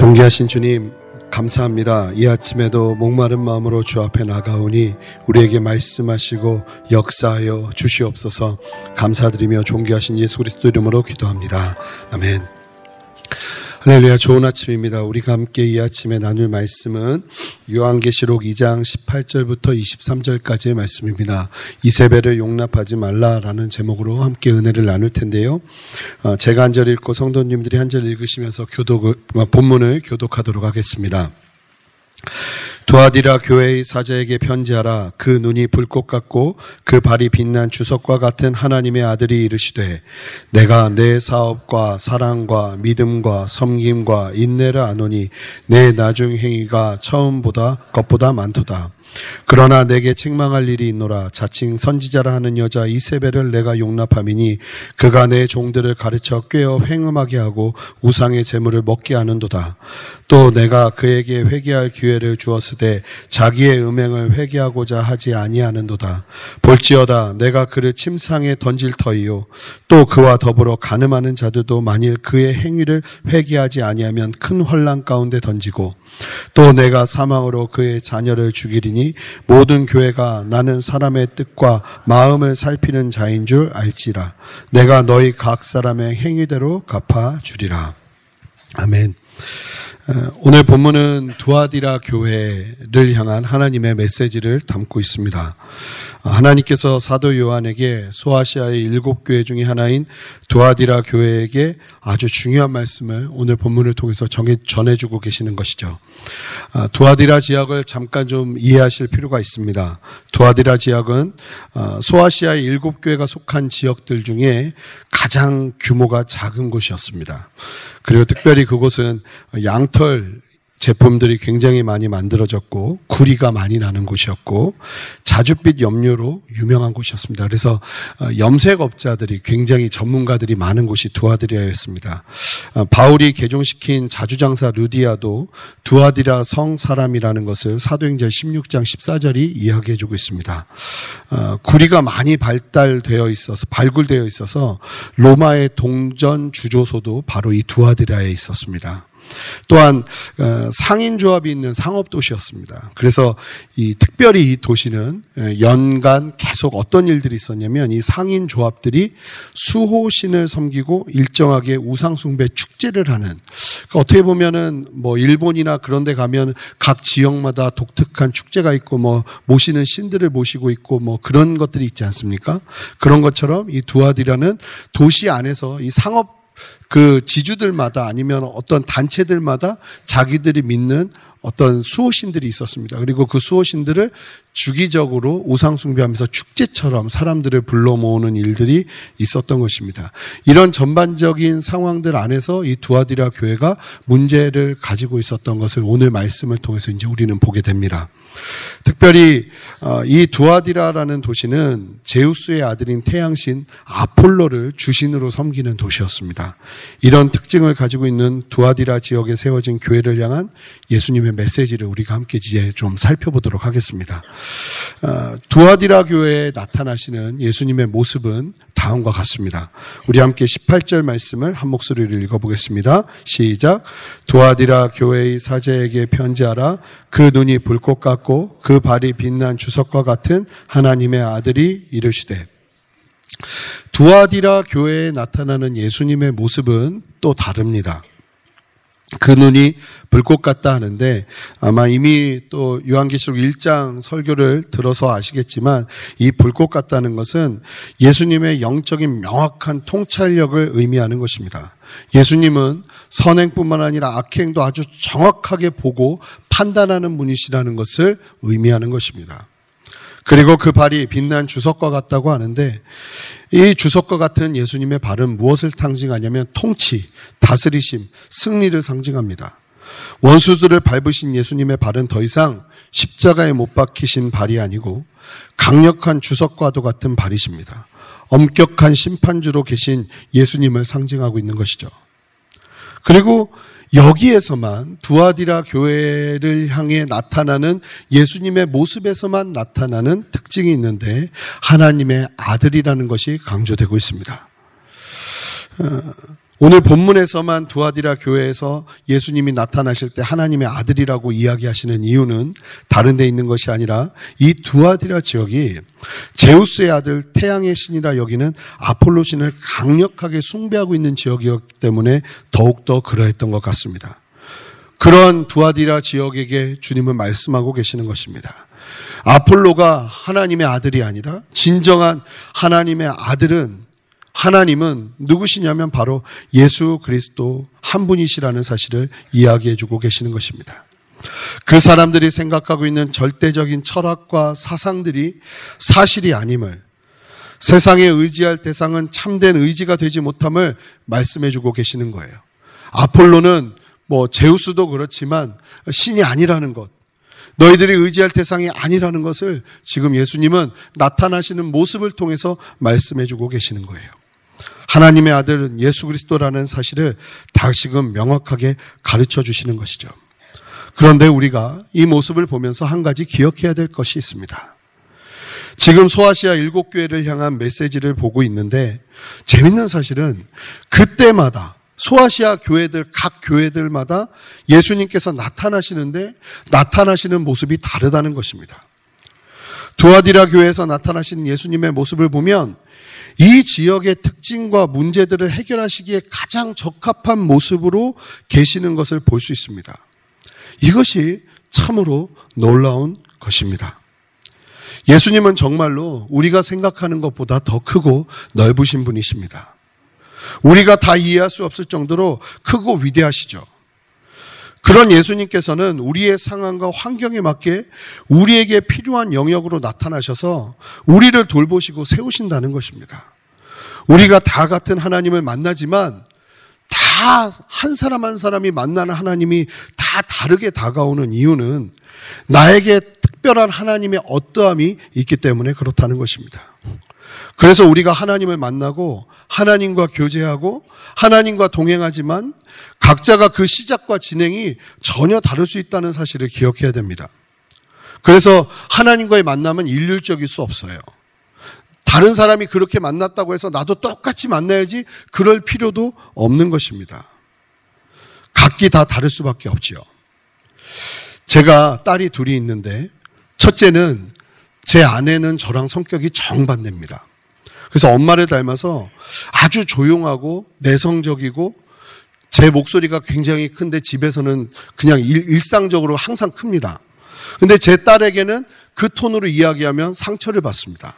존귀하신 주님, 감사합니다. 이 아침에도 목마른 마음으로 주 앞에 나가오니 우리에게 말씀하시고 역사하여 주시옵소서 감사드리며 존귀하신 예수 그리스도 이름으로 기도합니다. 아멘. 할렐루야 좋은 아침입니다. 우리가 함께 이 아침에 나눌 말씀은 요한계시록 2장 18절부터 23절까지의 말씀입니다. 이세배를 용납하지 말라라는 제목으로 함께 은혜를 나눌 텐데요. 어, 제가 한 절 읽고 성도님들이 한 절 읽으시면서 교독 어, 본문을 교독하도록 하겠습니다. 두아디라 교회의 사자에게 편지하라. 그 눈이 불꽃 같고 그 발이 빛난 주석과 같은 하나님의 아들이 이르시되 내가 내 사업과 사랑과 믿음과 섬김과 인내를 아노니 내 나중 행위가 처음보다 것보다 많도다 그러나 내게 책망할 일이 있노라. 자칭 선지자라 하는 여자 이세벨을 내가 용납함이니 그가 내 종들을 가르쳐 꿰어 횡음하게 하고 우상의 재물을 먹게 하는도다. 또 내가 그에게 회개할 기회를 주었으되 자기의 음행을 회개하고자 하지 아니하는도다. 볼지어다 내가 그를 침상에 던질 터이요. 또 그와 더불어 가늠하는 자들도 만일 그의 행위를 회개하지 아니하면 큰 환란 가운데 던지고 또 내가 사망으로 그의 자녀를 죽이리니 모든 교회가 나는 사람의 뜻과 마음을 살피는 자인 줄 알지라. 내가 너희 각 사람의 행위대로 갚아 주리라. 아멘. 어, 오늘 본문은 두아디라 교회를 향한 하나님의 메시지를 담고 있습니다. 하나님께서 사도 요한에게 소아시아의 일곱 교회 중의 하나인 두아디라 교회에게 아주 중요한 말씀을 오늘 본문을 통해서 정해, 전해주고 계시는 것이죠. 아, 두아디라 지역을 잠깐 좀 이해하실 필요가 있습니다. 두아디라 지역은 아, 소아시아의 일곱 교회가 속한 지역들 중에 가장 규모가 작은 곳이었습니다. 그리고 특별히 그곳은 양털 제품들이 굉장히 많이 만들어졌고 구리가 많이 나는 곳이었고 자줏빛 염료로 유명한 곳이었습니다. 그래서 어, 염색업자들이 굉장히 전문가들이 많은 곳이 두아디라였습니다. 어, 바울이 개종시킨 자주장사 루디아도 두아디라 성 사람이라는 것을 사도행전 16장 14절이 이야기해주고 있습니다. 어, 구리가 많이 발달되어 있어서 발굴되어 있어서 로마의 동전 주조소도 바로 이 두아디라에 있었습니다. 또한 어, 상인 조합이 있는 상업 도시였습니다. 그래서 이 특별히 이 도시는 어, 연간 계속 어떤 일들이 있었냐면 이 상인 조합들이 수호신을 섬기고 일정하게 우상 숭배 축제를 하는 그러니까 어떻게 보면은 뭐 일본이나 그런 데 가면 각 지역마다 독특한 축제가 있고 뭐 모시는 신들을 모시고 있고 뭐 그런 것들이 있지 않습니까? 그런 것처럼 이 두아디라는 도시 안에서 이 상업 그 지주들마다 아니면 어떤 단체들마다 자기들이 믿는 어떤 수호신들이 있었습니다. 그리고 그 수호신들을 주기적으로 우상숭배하면서 축제처럼 사람들을 불러 모으는 일들이 있었던 것입니다. 이런 전반적인 상황들 안에서 이 두아디라 교회가 문제를 가지고 있었던 것을 오늘 말씀을 통해서 이제 우리는 보게 됩니다. 특별히 어, 이 두아디라라는 도시는 제우스의 아들인 태양신 아폴로를 주신으로 섬기는 도시였습니다. 이런 특징을 가지고 있는 두아디라 지역에 세워진 교회를 향한 예수님의 메시지를 우리가 함께 이제 좀 살펴보도록 하겠습니다. 어, 두아디라 교회에 나타나시는 예수님의 모습은 다음과 같습니다. 우리 함께 18절 말씀을 한 목소리로 읽어보겠습니다. 시작. 두아디라 교회의 사제에게 편지하라. 그 눈이 불꽃 같고 그 발이 빛난 주석과 같은 하나님의 아들이 이르시되 두아디라 교회에 나타나는 예수님의 모습은 또 다릅니다. 그 눈이 불꽃 같다 하는데 아마 이미 또 요한계시록 1장 설교를 들어서 아시겠지만 이 불꽃 같다는 것은 예수님의 영적인 명확한 통찰력을 의미하는 것입니다. 예수님은 선행뿐만 아니라 악행도 아주 정확하게 보고 판단하는 분이시라는 것을 의미하는 것입니다. 그리고 그 발이 빛난 주석과 같다고 하는데 이 주석과 같은 예수님의 발은 무엇을 상징하냐면 통치, 다스리심, 승리를 상징합니다. 원수들을 밟으신 예수님의 발은 더 이상 십자가에 못 박히신 발이 아니고 강력한 주석과도 같은 발이십니다. 엄격한 심판주로 계신 예수님을 상징하고 있는 것이죠. 그리고 여기에서만 두아디라 교회를 향해 나타나는 예수님의 모습에서만 나타나는 특징이 있는데 하나님의 아들이라는 것이 강조되고 있습니다. 어, 오늘 본문에서만 두아디라 교회에서 예수님이 나타나실 때 하나님의 아들이라고 이야기하시는 이유는 다른 데 있는 것이 아니라 이 두아디라 지역이 제우스의 아들 태양의 신이라 여기는 아폴로 신을 강력하게 숭배하고 있는 지역이었기 때문에 더욱더 그러했던 것 같습니다. 그런 두아디라 지역에게 주님은 말씀하고 계시는 것입니다. 아폴로가 하나님의 아들이 아니라 진정한 하나님의 아들은 하나님은 누구시냐면 바로 예수 그리스도 한 분이시라는 사실을 이야기해 주고 계시는 것입니다. 그 사람들이 생각하고 있는 절대적인 철학과 사상들이 사실이 아님을 세상에 의지할 대상은 참된 의지가 되지 못함을 말씀해 주고 계시는 거예요. 아폴로는 뭐 제우스도 그렇지만 신이 아니라는 것. 너희들이 의지할 대상이 아니라는 것을 지금 예수님은 나타나시는 모습을 통해서 말씀해 주고 계시는 거예요. 하나님의 아들은 예수 그리스도라는 사실을 다시금 명확하게 가르쳐 주시는 것이죠. 그런데 우리가 이 모습을 보면서 한 가지 기억해야 될 것이 있습니다. 지금 소아시아 일곱 교회를 향한 메시지를 보고 있는데 재밌는 사실은 그때마다 소아시아 교회들 각 교회들마다 예수님께서 나타나시는데 나타나시는 모습이 다르다는 것입니다. 두아디라 교회에서 나타나시는 예수님의 모습을 보면 이 지역의 특징과 문제들을 해결하시기에 가장 적합한 모습으로 계시는 것을 볼 수 있습니다. 이것이 참으로 놀라운 것입니다. 예수님은 정말로 우리가 생각하는 것보다 더 크고 넓으신 분이십니다. 우리가 다 이해할 수 없을 정도로 크고 위대하시죠. 그런 예수님께서는 우리의 상황과 환경에 맞게 우리에게 필요한 영역으로 나타나셔서 우리를 돌보시고 세우신다는 것입니다. 우리가 다 같은 하나님을 만나지만 다 한 사람 한 사람이 만나는 하나님이 다 다르게 다가오는 이유는 나에게 특별한 하나님의 어떠함이 있기 때문에 그렇다는 것입니다. 그래서 우리가 하나님을 만나고 하나님과 교제하고 하나님과 동행하지만 각자가 그 시작과 진행이 전혀 다를 수 있다는 사실을 기억해야 됩니다. 그래서 하나님과의 만남은 일률적일 수 없어요. 다른 사람이 그렇게 만났다고 해서 나도 똑같이 만나야지 그럴 필요도 없는 것입니다. 각기 다 다를 수밖에 없지요. 제가 딸이 둘이 있는데 첫째는 제 아내는 저랑 성격이 정반대입니다. 그래서 엄마를 닮아서 아주 조용하고 내성적이고 제 목소리가 굉장히 큰데 집에서는 그냥 일, 상적으로 항상 큽니다. 근데 제 딸에게는 그 톤으로 이야기하면 상처를 받습니다.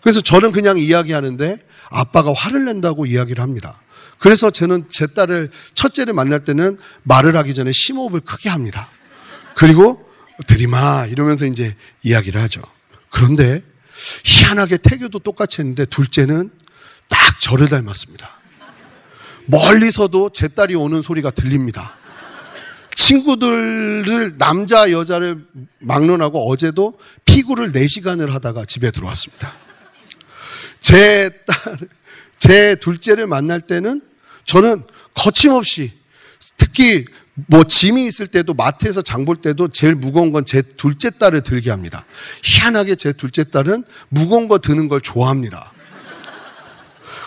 그래서 저는 그냥 이야기하는데 아빠가 화를 낸다고 이야기를 합니다. 그래서 저는 제 딸을 첫째를 만날 때는 말을 하기 전에 심호흡을 크게 합니다. 그리고 들이마 이러면서 이제 이야기를 하죠. 그런데 희한하게 태교도 똑같이 했는데 둘째는 딱 저를 닮았습니다. 멀리서도 제 딸이 오는 소리가 들립니다. 친구들을 남자 여자를 막론하고 어제도 피구를 4시간을 하다가 집에 들어왔습니다. 제 딸, 제 둘째를 만날 때는 저는 거침없이 특히 뭐 짐이 있을 때도 마트에서 장 볼 때도 제일 무거운 건 제 둘째 딸을 들게 합니다. 희한하게 제 둘째 딸은 무거운 거 드는 걸 좋아합니다.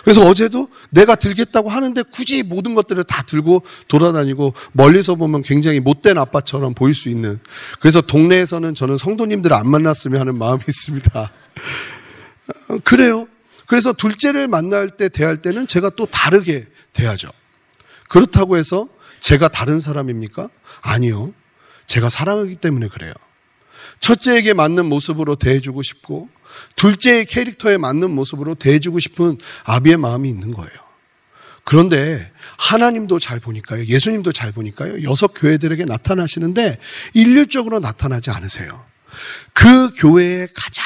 그래서 어제도 내가 들겠다고 하는데 굳이 모든 것들을 다 들고 돌아다니고 멀리서 보면 굉장히 못된 아빠처럼 보일 수 있는 그래서 동네에서는 저는 성도님들을 안 만났으면 하는 마음이 있습니다. 그래요. 그래서 둘째를 만날 때 대할 때는 제가 또 다르게 대하죠. 그렇다고 해서 제가 다른 사람입니까? 아니요. 제가 사랑하기 때문에 그래요. 첫째에게 맞는 모습으로 대해주고 싶고, 둘째의 캐릭터에 맞는 모습으로 대해주고 싶은 아비의 마음이 있는 거예요. 그런데 하나님도 잘 보니까요. 예수님도 잘 보니까요. 여섯 교회들에게 나타나시는데 일률적으로 나타나지 않으세요. 그 교회에 가장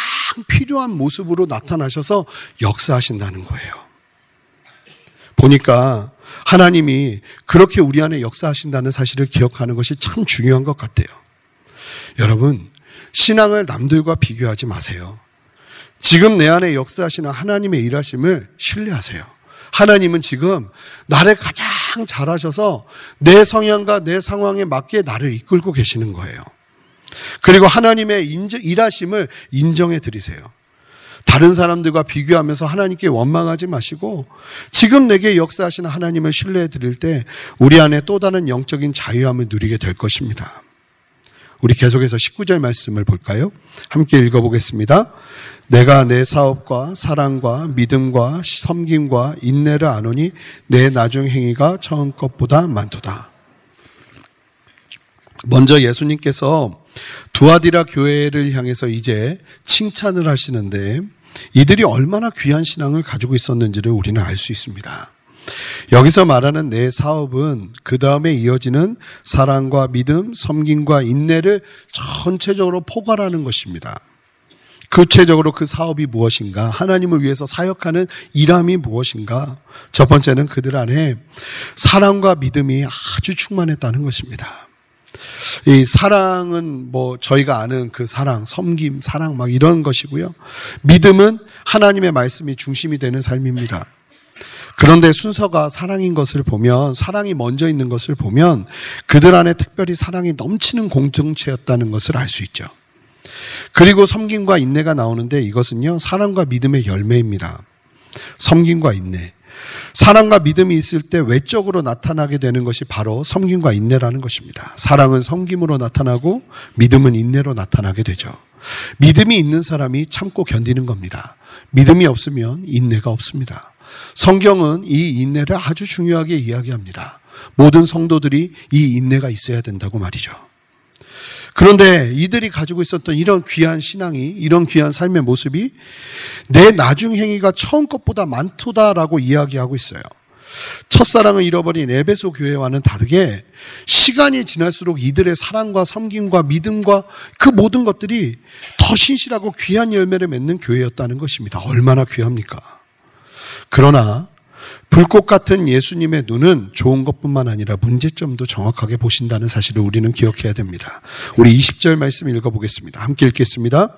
필요한 모습으로 나타나셔서 역사하신다는 거예요. 보니까 하나님이 그렇게 우리 안에 역사하신다는 사실을 기억하는 것이 참 중요한 것 같아요. 여러분, 신앙을 남들과 비교하지 마세요. 지금 내 안에 역사하시는 하나님의 일하심을 신뢰하세요. 하나님은 지금 나를 가장 잘하셔서 내 성향과 내 상황에 맞게 나를 이끌고 계시는 거예요. 그리고 하나님의 인정, 일하심을 인정해 드리세요. 다른 사람들과 비교하면서 하나님께 원망하지 마시고 지금 내게 역사하시는 하나님을 신뢰해 드릴 때 우리 안에 또 다른 영적인 자유함을 누리게 될 것입니다. 우리 계속해서 19절 말씀을 볼까요? 함께 읽어보겠습니다. 내가 내 사업과 사랑과 믿음과 섬김과 인내를 아노니 내 나중 행위가 처음 것보다 많도다. 먼저 예수님께서 두아디라 교회를 향해서 이제 칭찬을 하시는데 이들이 얼마나 귀한 신앙을 가지고 있었는지를 우리는 알 수 있습니다. 여기서 말하는 내 사업은 그 다음에 이어지는 사랑과 믿음, 섬김과 인내를 전체적으로 포괄하는 것입니다. 구체적으로 그 사업이 무엇인가? 하나님을 위해서 사역하는 일함이 무엇인가? 첫 번째는 그들 안에 사랑과 믿음이 아주 충만했다는 것입니다. 이 사랑은 뭐 저희가 아는 그 사랑, 섬김, 사랑 막 이런 것이고요. 믿음은 하나님의 말씀이 중심이 되는 삶입니다. 그런데 순서가 사랑인 것을 보면 사랑이 먼저 있는 것을 보면 그들 안에 특별히 사랑이 넘치는 공동체였다는 것을 알 수 있죠. 그리고 섬김과 인내가 나오는데 이것은요 사랑과 믿음의 열매입니다. 섬김과 인내. 사랑과 믿음이 있을 때 외적으로 나타나게 되는 것이 바로 섬김과 인내라는 것입니다. 사랑은 섬김으로 나타나고 믿음은 인내로 나타나게 되죠. 믿음이 있는 사람이 참고 견디는 겁니다. 믿음이 없으면 인내가 없습니다. 성경은 이 인내를 아주 중요하게 이야기합니다. 모든 성도들이 이 인내가 있어야 된다고 말이죠. 그런데 이들이 가지고 있었던 이런 귀한 신앙이, 이런 귀한 삶의 모습이 내 나중 행위가 처음 것보다 많도다라고 이야기하고 있어요. 첫사랑을 잃어버린 에베소 교회와는 다르게 시간이 지날수록 이들의 사랑과 섬김과 믿음과 그 모든 것들이 더 신실하고 귀한 열매를 맺는 교회였다는 것입니다. 얼마나 귀합니까? 그러나 불꽃 같은 예수님의 눈은 좋은 것뿐만 아니라 문제점도 정확하게 보신다는 사실을 우리는 기억해야 됩니다. 우리 20절 말씀 읽어보겠습니다. 함께 읽겠습니다.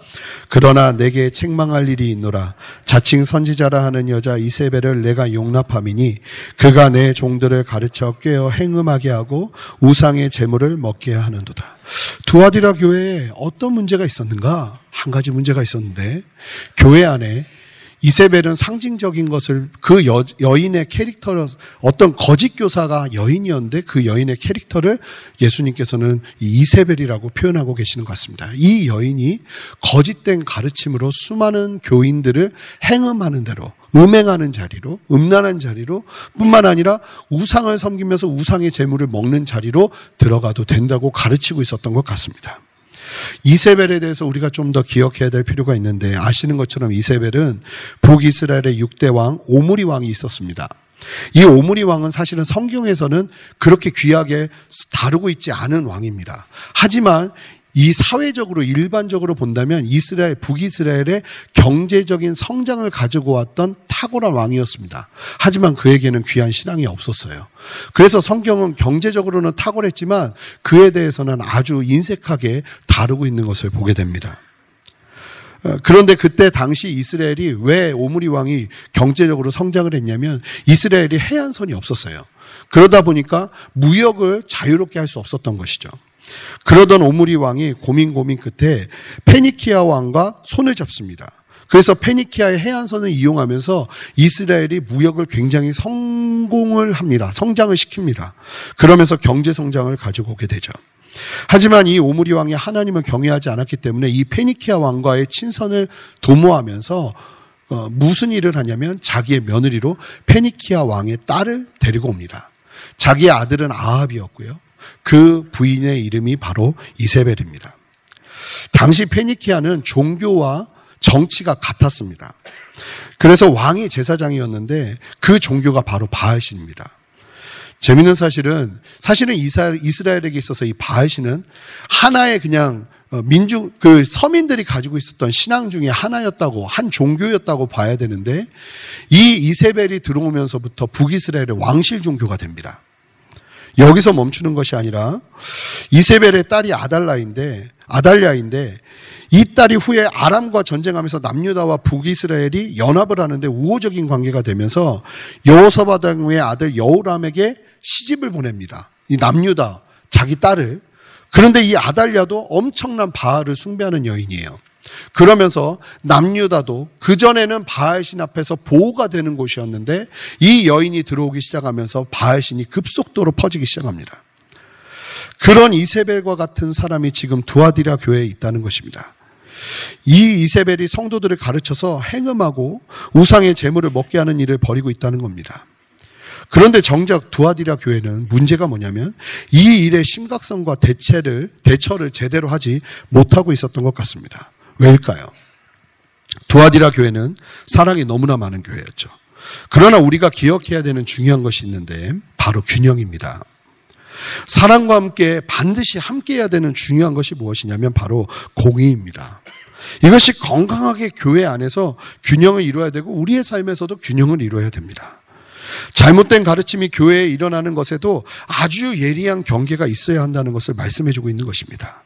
그러나 내게 책망할 일이 있노라. 자칭 선지자라 하는 여자 이세벨을 내가 용납함이니 그가 내 종들을 가르쳐 꿰어 행음하게 하고 우상의 재물을 먹게 하는도다. 두아디라 교회에 어떤 문제가 있었는가? 한 가지 문제가 있었는데 교회 안에 이세벨은 상징적인 것을 그 여, 여인의 캐릭터로 어떤 거짓 교사가 여인이었는데 그 여인의 캐릭터를 예수님께서는 이세벨이라고 표현하고 계시는 것 같습니다. 이 여인이 거짓된 가르침으로 수많은 교인들을 행음하는 대로 음행하는 자리로 음란한 자리로 뿐만 아니라 우상을 섬기면서 우상의 재물을 먹는 자리로 들어가도 된다고 가르치고 있었던 것 같습니다. 이세벨에 대해서 우리가 좀 더 기억해야 될 필요가 있는데 아시는 것처럼 이세벨은 북이스라엘의 6대 왕 오므리 왕이 있었습니다. 이 오므리 왕은 사실은 성경에서는 그렇게 귀하게 다루고 있지 않은 왕입니다. 하지만 이 사회적으로 일반적으로 본다면 이스라엘 북이스라엘의 경제적인 성장을 가지고 왔던 탁월한 왕이었습니다. 하지만 그에게는 귀한 신앙이 없었어요. 그래서 성경은 경제적으로는 탁월했지만 그에 대해서는 아주 인색하게 다루고 있는 것을 보게 됩니다. 어, 그런데 그때 당시 이스라엘이 왜 오므리 왕이 경제적으로 성장을 했냐면 이스라엘이 해안선이 없었어요. 그러다 보니까 무역을 자유롭게 할 수 없었던 것이죠. 그러던 오므리 왕이 고민 고민 끝에 페니키아 왕과 손을 잡습니다. 그래서 페니키아의 해안선을 이용하면서 이스라엘이 무역을 굉장히 성공을 합니다. 성장을 시킵니다. 그러면서 경제 성장을 가지고 오게 되죠. 하지만 이 오므리 왕이 하나님을 경외하지 않았기 때문에 이 페니키아 왕과의 친선을 도모하면서 어, 무슨 일을 하냐면 자기의 며느리로 페니키아 왕의 딸을 데리고 옵니다. 자기의 아들은 아합이었고요. 그 부인의 이름이 바로 이세벨입니다. 당시 페니키아는 종교와 정치가 같았습니다. 그래서 왕이 제사장이었는데 그 종교가 바로 바알신입니다. 재밌는 사실은 사실은 이스라엘에게 있어서 이 바알신은 하나의 그냥 어, 민중 그 서민들이 가지고 있었던 신앙 중에 하나였다고 한 종교였다고 봐야 되는데 이 이세벨이 들어오면서부터 북이스라엘의 왕실 종교가 됩니다. 여기서 멈추는 것이 아니라 이세벨의 딸이 아달라인데 아달랴인데 이 딸이 후에 아람과 전쟁하면서 남유다와 북이스라엘이 연합을 하는데 우호적인 관계가 되면서 여호사밧 왕의 아들 여우람에게 시집을 보냅니다. 이 남유다 자기 딸을 그런데 이 아달랴도 엄청난 바알을 숭배하는 여인이에요. 그러면서 남유다도 그전에는 바알신 앞에서 보호가 되는 곳이었는데 이 여인이 들어오기 시작하면서 바알신이 급속도로 퍼지기 시작합니다. 그런 이세벨과 같은 사람이 지금 두아디라 교회에 있다는 것입니다. 이 이세벨이 성도들을 가르쳐서 행음하고 우상의 재물을 먹게 하는 일을 벌이고 있다는 겁니다. 그런데 정작 두아디라 교회는 문제가 뭐냐면 이 일의 심각성과 대체를 대처를 제대로 하지 못하고 있었던 것 같습니다. 왜일까요? 두아디라 교회는 사랑이 너무나 많은 교회였죠. 그러나 우리가 기억해야 되는 중요한 것이 있는데 바로 균형입니다. 사랑과 함께 반드시 함께 해야 되는 중요한 것이 무엇이냐면 바로 공의입니다. 이것이 건강하게 교회 안에서 균형을 이루어야 되고 우리의 삶에서도 균형을 이루어야 됩니다. 잘못된 가르침이 교회에 일어나는 것에도 아주 예리한 경계가 있어야 한다는 것을 말씀해주고 있는 것입니다.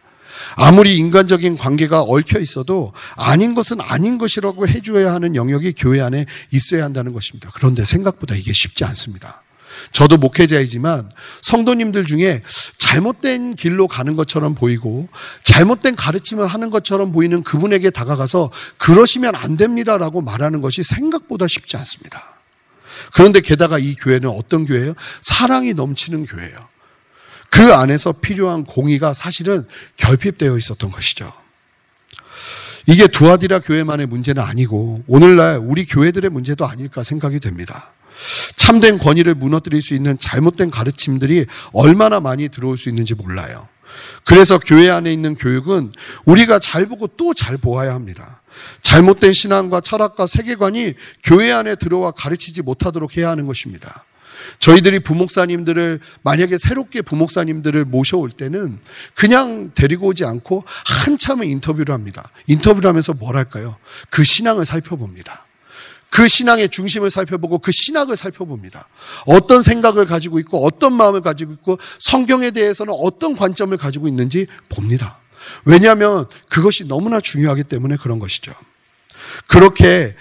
아무리 인간적인 관계가 얽혀 있어도 아닌 것은 아닌 것이라고 해줘야 하는 영역이 교회 안에 있어야 한다는 것입니다. 그런데 생각보다 이게 쉽지 않습니다. 저도 목회자이지만 성도님들 중에 잘못된 길로 가는 것처럼 보이고 잘못된 가르침을 하는 것처럼 보이는 그분에게 다가가서 그러시면 안 됩니다라고 말하는 것이 생각보다 쉽지 않습니다. 그런데 게다가 이 교회는 어떤 교회예요? 사랑이 넘치는 교회예요. 그 안에서 필요한 공의가 사실은 결핍되어 있었던 것이죠. 이게 두아디라 교회만의 문제는 아니고 오늘날 우리 교회들의 문제도 아닐까 생각이 됩니다. 참된 권위를 무너뜨릴 수 있는 잘못된 가르침들이 얼마나 많이 들어올 수 있는지 몰라요. 그래서 교회 안에 있는 교육은 우리가 잘 보고 또 잘 보아야 합니다. 잘못된 신앙과 철학과 세계관이 교회 안에 들어와 가르치지 못하도록 해야 하는 것입니다. 저희들이 부목사님들을 만약에 새롭게 부목사님들을 모셔올 때는 그냥 데리고 오지 않고 한참을 인터뷰를 합니다. 인터뷰를 하면서 뭘 할까요? 그 신앙을 살펴봅니다. 그 신앙의 중심을 살펴보고 그 신학을 살펴봅니다. 어떤 생각을 가지고 있고 어떤 마음을 가지고 있고 성경에 대해서는 어떤 관점을 가지고 있는지 봅니다. 왜냐하면 그것이 너무나 중요하기 때문에 그런 것이죠. 그렇게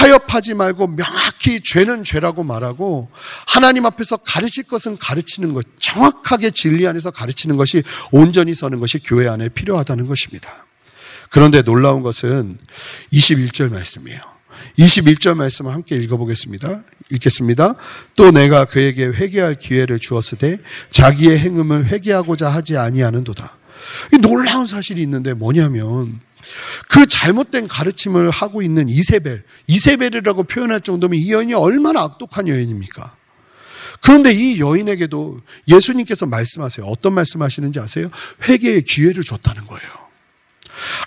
타협하지 말고 명확히 죄는 죄라고 말하고 하나님 앞에서 가르칠 것은 가르치는 것, 정확하게 진리 안에서 가르치는 것이 온전히 서는 것이 교회 안에 필요하다는 것입니다. 그런데 놀라운 것은 21절 말씀이에요. 21절 말씀을 함께 읽어보겠습니다. 읽겠습니다. 또 내가 그에게 회개할 기회를 주었으되 자기의 행음을 회개하고자 하지 아니하는도다. 이 놀라운 사실이 있는데 뭐냐면 그 잘못된 가르침을 하고 있는 이세벨, 이세벨이라고 표현할 정도면 이 여인이 얼마나 악독한 여인입니까? 그런데 이 여인에게도 예수님께서 말씀하세요. 어떤 말씀하시는지 아세요? 회개의 기회를 줬다는 거예요.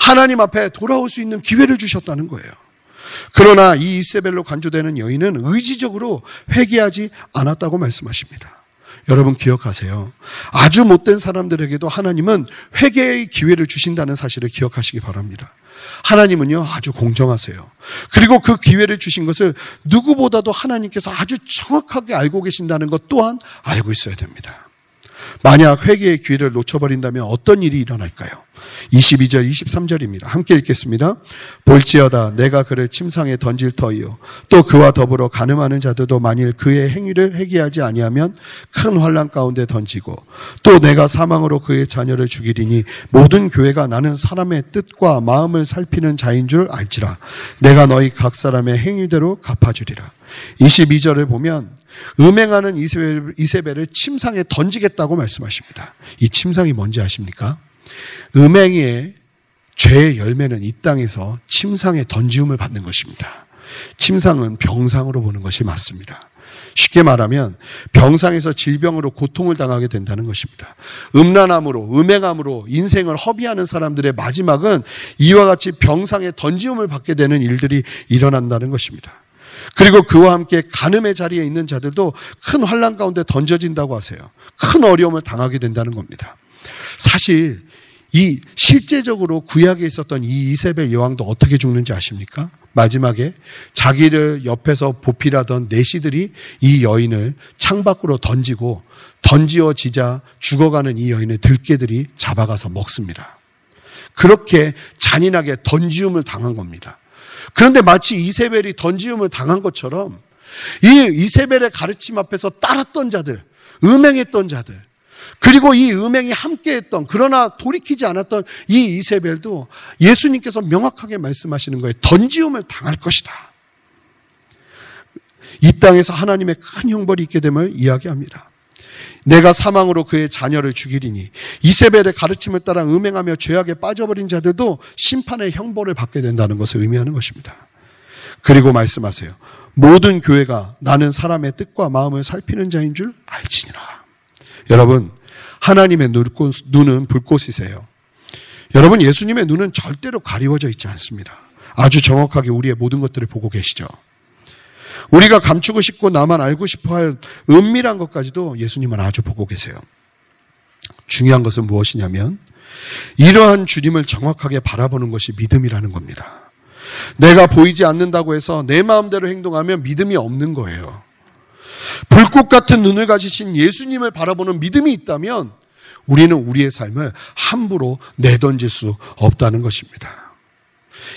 하나님 앞에 돌아올 수 있는 기회를 주셨다는 거예요. 그러나 이 이세벨로 간주되는 여인은 의지적으로 회개하지 않았다고 말씀하십니다. 여러분 기억하세요. 아주 못된 사람들에게도 하나님은 회개의 기회를 주신다는 사실을 기억하시기 바랍니다. 하나님은요, 아주 공정하세요. 그리고 그 기회를 주신 것을 누구보다도 하나님께서 아주 정확하게 알고 계신다는 것 또한 알고 있어야 됩니다. 만약 회개의 기회를 놓쳐버린다면 어떤 일이 일어날까요? 22절, 23절입니다. 함께 읽겠습니다. 볼지어다 내가 그를 침상에 던질 터이요. 또 그와 더불어 가늠하는 자들도 만일 그의 행위를 회개하지 아니하면 큰 환란 가운데 던지고 또 내가 사망으로 그의 자녀를 죽이리니 모든 교회가 나는 사람의 뜻과 마음을 살피는 자인 줄 알지라. 내가 너희 각 사람의 행위대로 갚아주리라. 22절을 보면 음행하는 이세벨을 침상에 던지겠다고 말씀하십니다. 이 침상이 뭔지 아십니까? 음행의 죄의 열매는 이 땅에서 침상에 던지움을 받는 것입니다. 침상은 병상으로 보는 것이 맞습니다. 쉽게 말하면 병상에서 질병으로 고통을 당하게 된다는 것입니다. 음란함으로, 음행함으로 인생을 허비하는 사람들의 마지막은 이와 같이 병상에 던지움을 받게 되는 일들이 일어난다는 것입니다. 그리고 그와 함께 간음의 자리에 있는 자들도 큰 환란 가운데 던져진다고 하세요. 큰 어려움을 당하게 된다는 겁니다. 사실 이 실제적으로 구약에 있었던 이 이세벨 여왕도 어떻게 죽는지 아십니까? 마지막에 자기를 옆에서 보필하던 내시들이 이 여인을 창밖으로 던지고 던지어지자 죽어가는 이 여인의 들깨들이 잡아가서 먹습니다. 그렇게 잔인하게 던지움을 당한 겁니다. 그런데 마치 이세벨이 던지움을 당한 것처럼 이 이세벨의 가르침 앞에서 따랐던 자들, 음행했던 자들, 그리고 이 음행이 함께했던 그러나 돌이키지 않았던 이 이세벨도 예수님께서 명확하게 말씀하시는 거예요. 던지움을 당할 것이다. 이 땅에서 하나님의 큰 형벌이 있게 됨을 이야기합니다. 내가 사망으로 그의 자녀를 죽이리니 이세벨의 가르침을 따라 음행하며 죄악에 빠져버린 자들도 심판의 형벌을 받게 된다는 것을 의미하는 것입니다. 그리고 말씀하세요. 모든 교회가 나는 사람의 뜻과 마음을 살피는 자인 줄 알지니라. 여러분, 하나님의 눈은 불꽃이세요. 여러분, 예수님의 눈은 절대로 가리워져 있지 않습니다. 아주 정확하게 우리의 모든 것들을 보고 계시죠. 우리가 감추고 싶고 나만 알고 싶어 할 은밀한 것까지도 예수님은 아주 보고 계세요. 중요한 것은 무엇이냐면 이러한 주님을 정확하게 바라보는 것이 믿음이라는 겁니다. 내가 보이지 않는다고 해서 내 마음대로 행동하면 믿음이 없는 거예요. 불꽃 같은 눈을 가지신 예수님을 바라보는 믿음이 있다면 우리는 우리의 삶을 함부로 내던질 수 없다는 것입니다.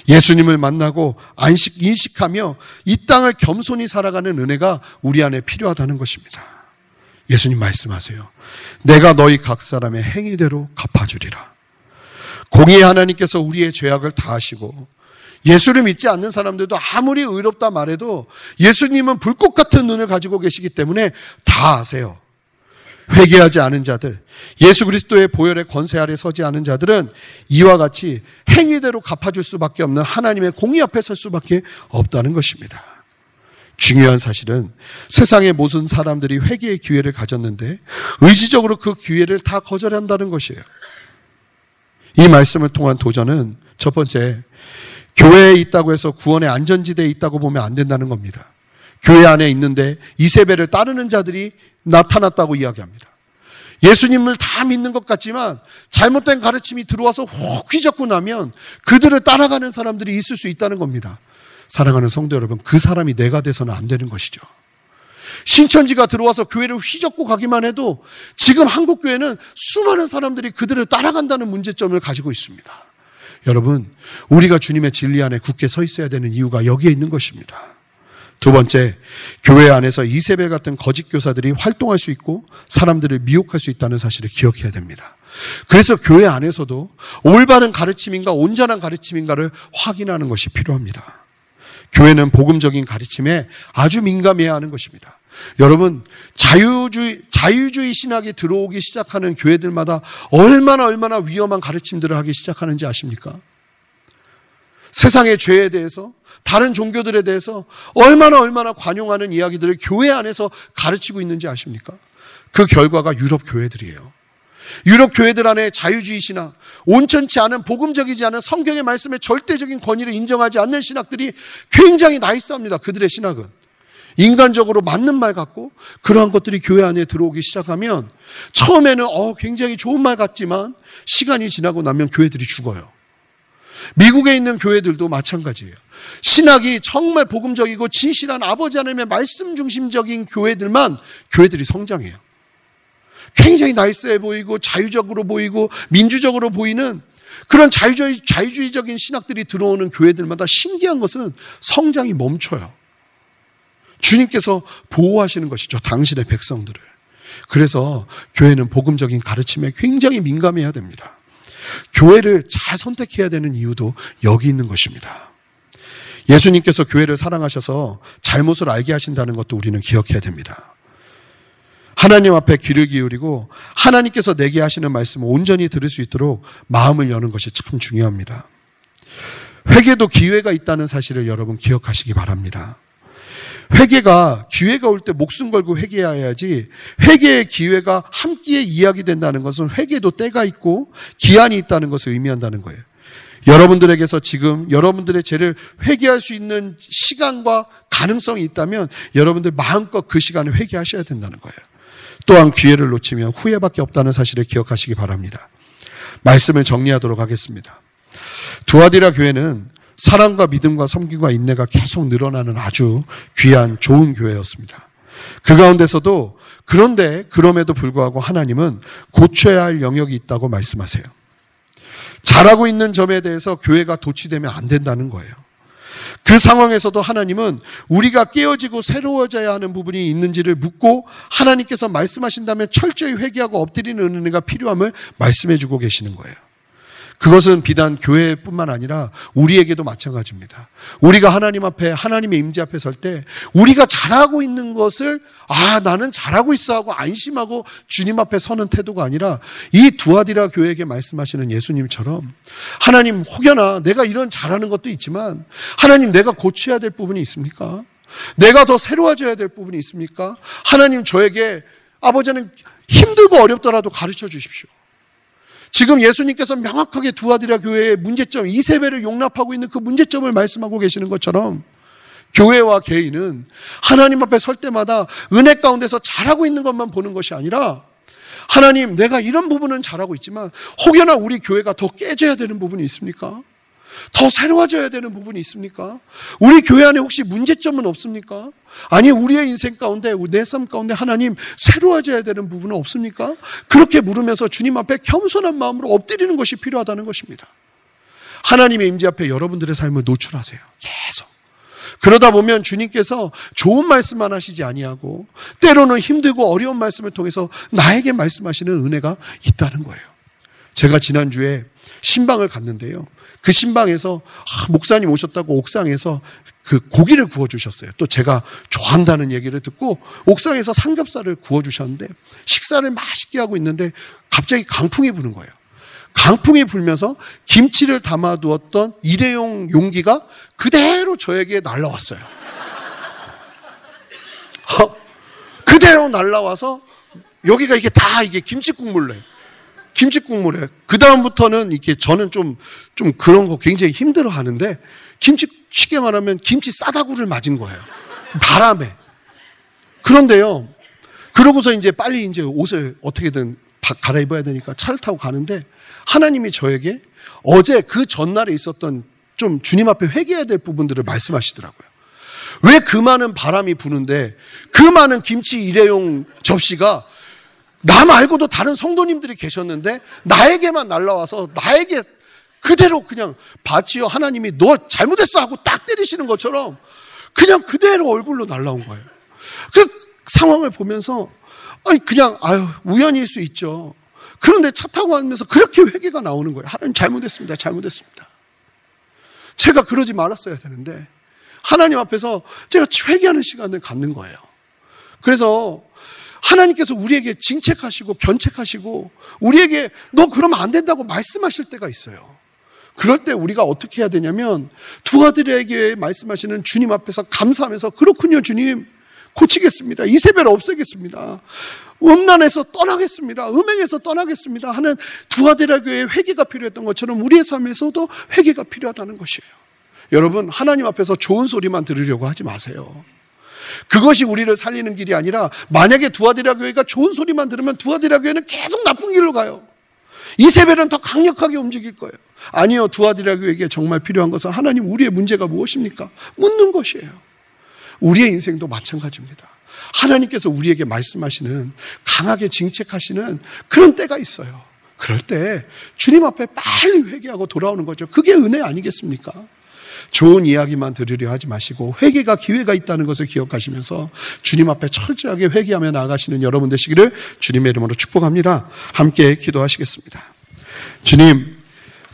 예수님을 만나고 안식, 인식하며 이 땅을 겸손히 살아가는 은혜가 우리 안에 필요하다는 것입니다. 예수님 말씀하세요. 내가 너희 각 사람의 행위대로 갚아주리라. 공의 하나님께서 우리의 죄악을 다 하시고 예수를 믿지 않는 사람들도 아무리 의롭다 말해도 예수님은 불꽃 같은 눈을 가지고 계시기 때문에 다 아세요. 회개하지 않은 자들, 예수 그리스도의 보혈의 권세 아래 서지 않은 자들은 이와 같이 행위대로 갚아줄 수밖에 없는 하나님의 공의 앞에 설 수밖에 없다는 것입니다. 중요한 사실은 세상의 모든 사람들이 회개의 기회를 가졌는데 의지적으로 그 기회를 다 거절한다는 것이에요. 이 말씀을 통한 도전은 첫 번째, 교회에 있다고 해서 구원의 안전지대에 있다고 보면 안 된다는 겁니다. 교회 안에 있는데 이세배를 따르는 자들이 나타났다고 이야기합니다. 예수님을 다 믿는 것 같지만 잘못된 가르침이 들어와서 훅 휘젓고 나면 그들을 따라가는 사람들이 있을 수 있다는 겁니다. 사랑하는 성도 여러분, 그 사람이 내가 돼서는 안 되는 것이죠. 신천지가 들어와서 교회를 휘젓고 가기만 해도 지금 한국 교회는 수많은 사람들이 그들을 따라간다는 문제점을 가지고 있습니다. 여러분, 우리가 주님의 진리 안에 굳게 서 있어야 되는 이유가 여기에 있는 것입니다. 두 번째, 교회 안에서 이세벨 같은 거짓 교사들이 활동할 수 있고 사람들을 미혹할 수 있다는 사실을 기억해야 됩니다. 그래서 교회 안에서도 올바른 가르침인가 온전한 가르침인가를 확인하는 것이 필요합니다. 교회는 복음적인 가르침에 아주 민감해야 하는 것입니다. 여러분, 자유주의, 자유주의 신학이 들어오기 시작하는 교회들마다 얼마나 얼마나 위험한 가르침들을 하기 시작하는지 아십니까? 세상의 죄에 대해서 다른 종교들에 대해서 얼마나 얼마나 관용하는 이야기들을 교회 안에서 가르치고 있는지 아십니까? 그 결과가 유럽 교회들이에요. 유럽 교회들 안에 자유주의 신학, 온천치 않은 복음적이지 않은 성경의 말씀의 절대적인 권위를 인정하지 않는 신학들이 굉장히 나이스합니다. 그들의 신학은. 인간적으로 맞는 말 같고 그러한 것들이 교회 안에 들어오기 시작하면 처음에는 어 굉장히 좋은 말 같지만 시간이 지나고 나면 교회들이 죽어요. 미국에 있는 교회들도 마찬가지예요. 신학이 정말 복음적이고 진실한 아버지 하나님의 말씀 중심적인 교회들만 교회들이 성장해요. 굉장히 나이스해 보이고 자유적으로 보이고 민주적으로 보이는 그런 자유주의, 자유주의적인 신학들이 들어오는 교회들마다 신기한 것은 성장이 멈춰요. 주님께서 보호하시는 것이죠. 당신의 백성들을. 그래서 교회는 복음적인 가르침에 굉장히 민감해야 됩니다. 교회를 잘 선택해야 되는 이유도 여기 있는 것입니다. 예수님께서 교회를 사랑하셔서 잘못을 알게 하신다는 것도 우리는 기억해야 됩니다. 하나님 앞에 귀를 기울이고 하나님께서 내게 하시는 말씀을 온전히 들을 수 있도록 마음을 여는 것이 참 중요합니다. 회개도 기회가 있다는 사실을 여러분 기억하시기 바랍니다. 회개가 기회가 올 때 목숨 걸고 회개해야지 회개의 기회가 함께 이야기 된다는 것은 회개도 때가 있고 기한이 있다는 것을 의미한다는 거예요. 여러분들에게서 지금 여러분들의 죄를 회개할 수 있는 시간과 가능성이 있다면 여러분들 마음껏 그 시간을 회개하셔야 된다는 거예요. 또한 기회를 놓치면 후회밖에 없다는 사실을 기억하시기 바랍니다. 말씀을 정리하도록 하겠습니다. 두아디라 교회는 사랑과 믿음과 섬김과 인내가 계속 늘어나는 아주 귀한 좋은 교회였습니다. 그 가운데서도 그런데 그럼에도 불구하고 하나님은 고쳐야 할 영역이 있다고 말씀하세요. 잘하고 있는 점에 대해서 교회가 도취되면 안 된다는 거예요. 그 상황에서도 하나님은 우리가 깨어지고 새로워져야 하는 부분이 있는지를 묻고 하나님께서 말씀하신다면 철저히 회개하고 엎드리는 은혜가 필요함을 말씀해 주고 계시는 거예요. 그것은 비단 교회뿐만 아니라 우리에게도 마찬가지입니다. 우리가 하나님 앞에 하나님의 임재 앞에 설 때 우리가 잘하고 있는 것을 아 나는 잘하고 있어 하고 안심하고 주님 앞에 서는 태도가 아니라 이 두아디라 교회에게 말씀하시는 예수님처럼 하나님 혹여나 내가 이런 잘하는 것도 있지만 하나님 내가 고쳐야 될 부분이 있습니까? 내가 더 새로워져야 될 부분이 있습니까? 하나님 저에게 아버지는 힘들고 어렵더라도 가르쳐 주십시오. 지금 예수님께서 명확하게 두아디라 교회의 문제점, 이세배를 용납하고 있는 그 문제점을 말씀하고 계시는 것처럼 교회와 개인은 하나님 앞에 설 때마다 은혜 가운데서 잘하고 있는 것만 보는 것이 아니라 하나님, 내가 이런 부분은 잘하고 있지만 혹여나 우리 교회가 더 깨져야 되는 부분이 있습니까? 더 새로워져야 되는 부분이 있습니까? 우리 교회 안에 혹시 문제점은 없습니까? 아니, 우리의 인생 가운데, 내 삶 가운데 하나님 새로워져야 되는 부분은 없습니까? 그렇게 물으면서 주님 앞에 겸손한 마음으로 엎드리는 것이 필요하다는 것입니다. 하나님의 임재 앞에 여러분들의 삶을 노출하세요. 계속. 그러다 보면 주님께서 좋은 말씀만 하시지 아니하고 때로는 힘들고 어려운 말씀을 통해서 나에게 말씀하시는 은혜가 있다는 거예요. 제가 지난주에 신방을 갔는데요. 그 신방에서 아, 목사님 오셨다고 옥상에서 그 고기를 구워 주셨어요. 또 제가 좋아한다는 얘기를 듣고 옥상에서 삼겹살을 구워 주셨는데 식사를 맛있게 하고 있는데 갑자기 강풍이 부는 거예요. 강풍이 불면서 김치를 담아두었던 일회용 용기가 그대로 저에게 날라왔어요. 어, 그대로 날라와서 여기가 이게 다 이게 김치 국물래. 김치 국물에. 그 다음부터는 이렇게 저는 좀, 좀 그런 거 굉장히 힘들어 하는데, 김치, 쉽게 말하면 김치 싸다구를 맞은 거예요. 바람에. 그런데요, 그러고서 이제 빨리 이제 옷을 어떻게든 갈아입어야 되니까 차를 타고 가는데, 하나님이 저에게 어제 그 전날에 있었던 좀 주님 앞에 회개해야 될 부분들을 말씀하시더라고요. 왜 그 많은 바람이 부는데 그 많은 김치 일회용 접시가 나 말고도 다른 성도님들이 계셨는데 나에게만 날라와서 나에게 그대로 그냥 바치여 하나님이 너 잘못했어 하고 딱 때리시는 것처럼 그냥 그대로 얼굴로 날라온 거예요. 그 상황을 보면서 아니 그냥 아유 우연일 수 있죠. 그런데 차 타고 가면서 그렇게 회개가 나오는 거예요. 하나님 잘못했습니다. 잘못했습니다. 제가 그러지 말았어야 되는데 하나님 앞에서 제가 회개하는 시간을 갖는 거예요. 그래서 하나님께서 우리에게 징책하시고 견책하시고 우리에게 너 그러면 안 된다고 말씀하실 때가 있어요. 그럴 때 우리가 어떻게 해야 되냐면 두 아들에게 말씀하시는 주님 앞에서 감사하면서 그렇군요 주님 고치겠습니다. 이세벨 없애겠습니다. 음란에서 떠나겠습니다. 음행에서 떠나겠습니다. 하는 두 교회 회개가 필요했던 것처럼 우리의 삶에서도 회개가 필요하다는 것이에요. 여러분 하나님 앞에서 좋은 소리만 들으려고 하지 마세요. 그것이 우리를 살리는 길이 아니라 만약에 두아디라 교회가 좋은 소리만 들으면 두아디라 교회는 계속 나쁜 길로 가요. 이세벨은 더 강력하게 움직일 거예요. 아니요, 두아디라 교회에게 정말 필요한 것은 하나님 우리의 문제가 무엇입니까? 묻는 것이에요. 우리의 인생도 마찬가지입니다. 하나님께서 우리에게 말씀하시는 강하게 징책하시는 그런 때가 있어요. 그럴 때 주님 앞에 빨리 회개하고 돌아오는 거죠. 그게 은혜 아니겠습니까? 좋은 이야기만 들으려 하지 마시고 회개가 기회가 있다는 것을 기억하시면서 주님 앞에 철저하게 회개하며 나아가시는 여러분 되시기를 주님의 이름으로 축복합니다. 함께 기도하시겠습니다. 주님,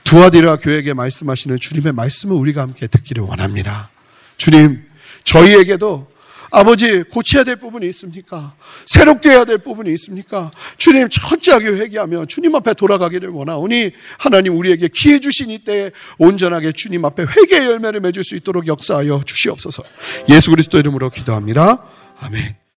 두아디라 교회에게 말씀하시는 주님의 말씀을 우리가 함께 듣기를 원합니다. 주님, 저희에게도 아버지 고쳐야 될 부분이 있습니까? 새롭게 해야 될 부분이 있습니까? 주님 철저하게 회개하며 주님 앞에 돌아가기를 원하오니 하나님 우리에게 기회 주신 이때에 온전하게 주님 앞에 회개의 열매를 맺을 수 있도록 역사하여 주시옵소서. 예수 그리스도 이름으로 기도합니다. 아멘.